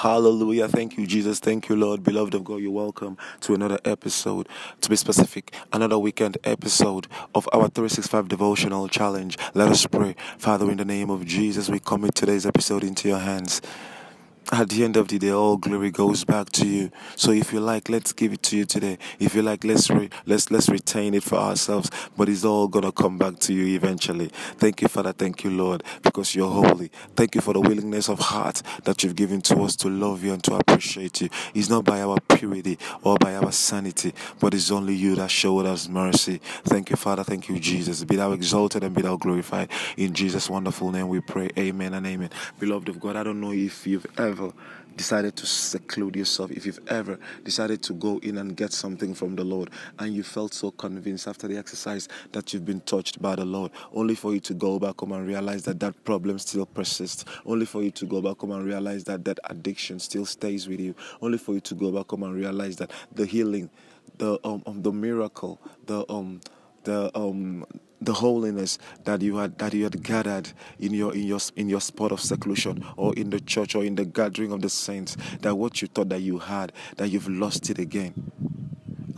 Hallelujah. Thank you, Jesus. Thank you, Lord. Beloved of God, you're welcome to another episode. To be specific, another weekend episode of our 365 devotional challenge. Let us pray. Father, in the name of Jesus, we commit today's episode into your hands at the end of the day, all glory goes back to you. So if you like, let's give it to you today. If you like, let's re- let's let's retain it for ourselves. But it's all gonna come back to you eventually. Thank you, Father. Thank you, Lord, because you're holy. Thank you for the willingness of heart that you've given to us to love you and to appreciate you. It's not by our purity or by our sanity, but it's only you that showed us mercy. Thank you, Father. Thank you, Jesus. Be thou exalted and be thou glorified. In Jesus' wonderful name we pray. Amen and amen. Beloved of God, I don't know if you've ever ever decided to seclude yourself, if you've ever decided to go in and get something from the Lord, and you felt so convinced after the exercise that you've been touched by the Lord, only for you to go back home and realize that that problem still persists, only for you to go back home and realize that that addiction still stays with you, only for you to go back home and realize that the healing, the um, um the miracle, the um the um the holiness that you had that you had gathered in your in your in your spot of seclusion or in the church or in the gathering of the saints that what you thought that you had that you've lost it again.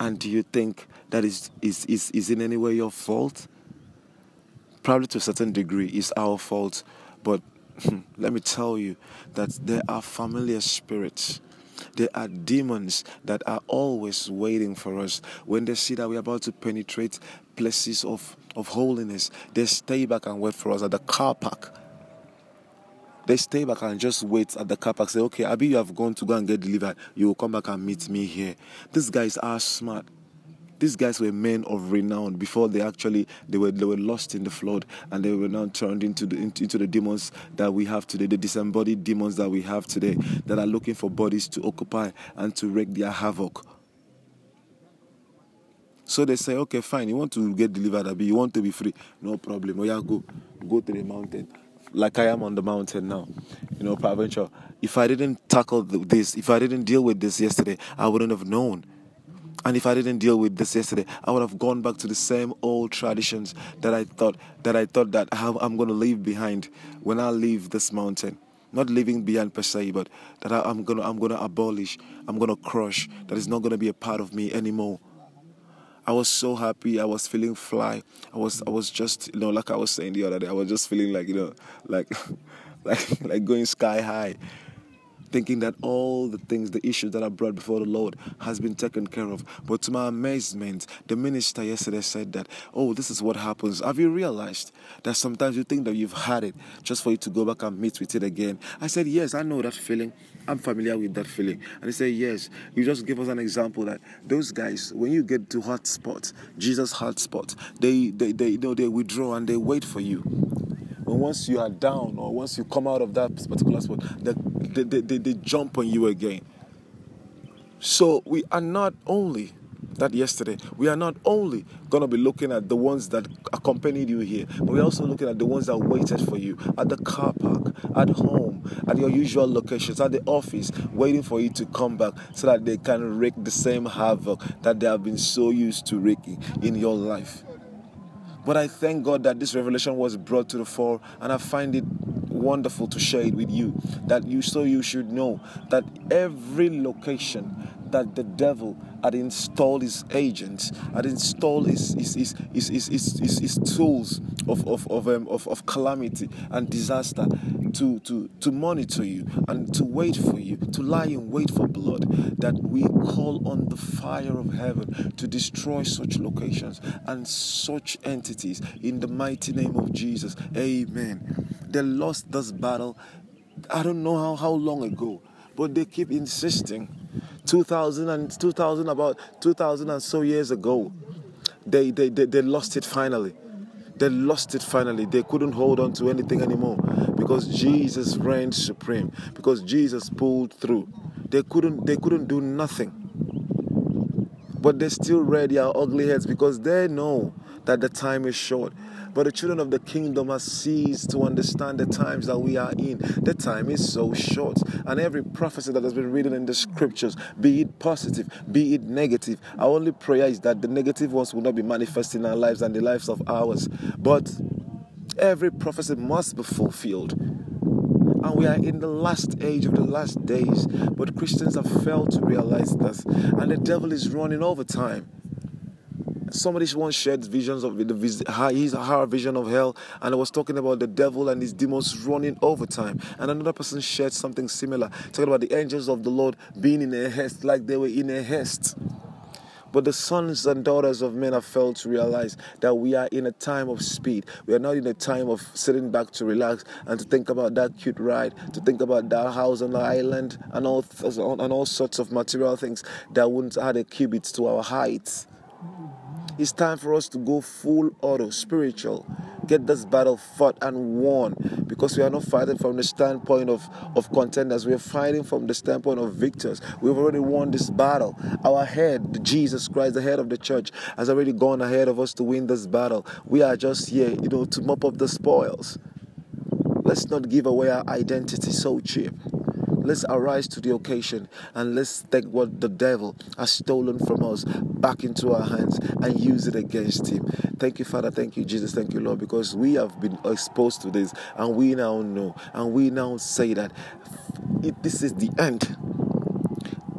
And do you think that is is is, is in any way your fault? Probably to a certain degree is our fault but let me tell you that there are familiar spirits there are demons that are always waiting for us. When they see that we're about to penetrate places of, of holiness, they stay back and wait for us at the car park. They stay back and just wait at the car park. Say, okay, Abi, you have gone to go and get delivered. You will come back and meet me here. These guys are smart these guys were men of renown before they actually they were they were lost in the flood and they were now turned into the into, into the demons that we have today the disembodied demons that we have today that are looking for bodies to occupy and to wreak their havoc so they say, okay, fine, you want to get delivered, Abi, you want to be free, no problem. Oh yeah, go, go to the mountain, like I am on the mountain now. You know, Provincial. If I didn't tackle this, if I didn't deal with this yesterday, I wouldn't have known. And if I didn't deal with this yesterday, I would have gone back to the same old traditions that I thought that I thought that I'm going to leave behind when I leave this mountain. Not leaving behind per se, but that I'm gonna I'm gonna abolish, I'm gonna crush. That is not gonna be a part of me anymore. I was so happy. I was feeling fly. I was I was just you know like I was saying the other day. I was just feeling like you know like like like going sky high thinking that all the things, the issues that I brought before the Lord has been taken care of. But to my amazement, the minister yesterday said that, oh, this is what happens. Have you realized that sometimes you think that you've had it just for you to go back and meet with it again? I said, yes, I know that feeling. I'm familiar with that feeling. And he said, yes. You just give us an example that those guys, when you get to hot spots, Jesus hot spot, they, they, they, you know, they withdraw and they wait for you And once you are down or once you come out of that particular spot, they, they, they, they jump on you again. So we are not only that yesterday. We are not only going to be looking at the ones that accompanied you here, but we're also looking at the ones that waited for you at the car park, at home, at your usual locations, at the office, waiting for you to come back so that they can wreak the same havoc that they have been so used to wreaking in your life. But I thank God that this revelation was brought to the fore, and I find it wonderful to share it with you. That you so you should know that every location that the devil had installed his agents, had installed his his his his, his, his, his, his tools of of of, um, of of calamity and disaster to to to monitor you and to wait for you, to lie in wait for blood. That we call on the fire of heaven to destroy such locations and such entities in the mighty name of Jesus. Amen. They lost this battle. I don't know how, how long ago, but they keep insisting. 2000 and 2000 about 2000 and so years ago they, they, they, they lost it finally. They lost it finally. They couldn't hold on to anything anymore because jesus reigned supreme because jesus pulled through. They couldn't they couldn't do nothing. But they still rear their ugly heads because they know that the time is short but the children of the kingdom have ceased to understand the times that we are in. The time is so short. And every prophecy that has been written in the scriptures, be it positive, be it negative, our only prayer is that the negative ones will not be manifest in our lives and the lives of ours. But every prophecy must be fulfilled. And we are in the last age of the last days. But Christians have failed to realize this. And the devil is running over time. Somebody once shared visions of the his her vision of hell, and I was talking about the devil and his demons running over time. And another person shared something similar, talking about the angels of the Lord being in a haste, like they were in a haste. But the sons and daughters of men have failed to realize that we are in a time of speed. We are not in a time of sitting back to relax and to think about that cute ride, to think about that house on the island, and all and all sorts of material things that wouldn't add a cubit to our heights. It's time for us to go full auto, spiritual. Get this battle fought and won because we are not fighting from the standpoint of, of contenders. We are fighting from the standpoint of victors. We've already won this battle. Our head, Jesus Christ, the head of the church, has already gone ahead of us to win this battle. We are just here, you know, to mop up the spoils. Let's not give away our identity so cheap. Let's arise to the occasion and let's take what the devil has stolen from us back into our hands and use it against him. Thank you, Father. Thank you, Jesus. Thank you, Lord, because we have been exposed to this and we now know and we now say that it, this is the end.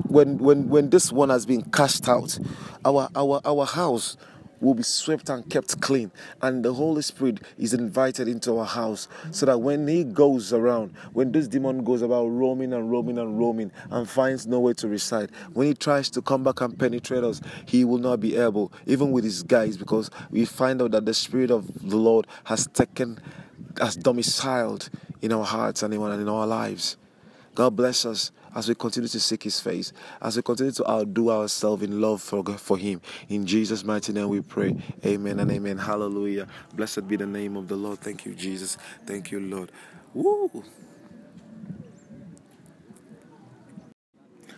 When, when, when this one has been cast out, our, our, our house will be swept and kept clean. And the Holy Spirit is invited into our house so that when He goes around, when this demon goes about roaming and roaming and roaming and finds nowhere to reside, when he tries to come back and penetrate us, he will not be able, even with his guys, because we find out that the Spirit of the Lord has taken, has domiciled in our hearts and in our lives. God bless us as we continue to seek His face, as we continue to outdo ourselves in love for, for Him. In Jesus' mighty name we pray. Amen and amen. Hallelujah. Blessed be the name of the Lord. Thank you, Jesus. Thank you, Lord. Woo!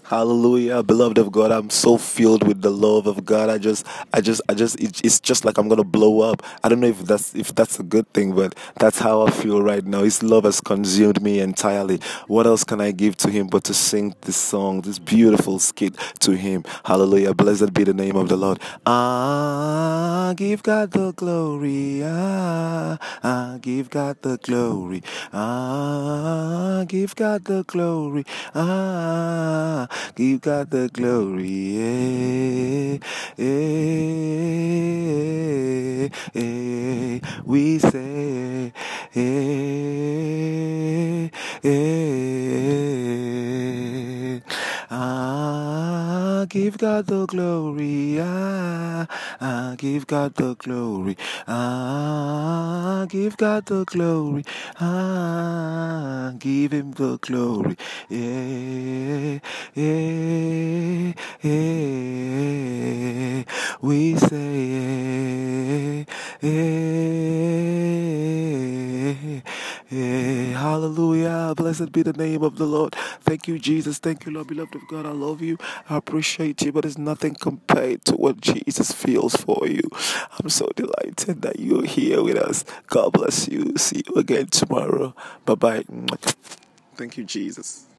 Hallelujah, beloved of God. I'm so filled with the love of God. I just, I just, I just, it's just like I'm gonna blow up. I don't know if that's if that's a good thing, but that's how I feel right now. His love has consumed me entirely. What else can I give to Him but to sing this song, this beautiful skit to Him? Hallelujah. Blessed be the name of the Lord. Ah, give God the glory. Ah, ah give God the glory. Ah, give God the glory. Ah. Give God the glory. Yeah, yeah, yeah. We say, yeah, yeah. Ah, give God the glory. Ah, ah, give God the glory. Ah, give God the glory. Ah, give Him the glory. Yeah, yeah, yeah. We say, yeah, yeah. Hallelujah. Blessed be the name of the Lord. Thank you, Jesus. Thank you, Lord, beloved of God. I love you. I appreciate you, but it's nothing compared to what Jesus feels for you. I'm so delighted that you're here with us. God bless you. See you again tomorrow. Bye bye. Thank you, Jesus.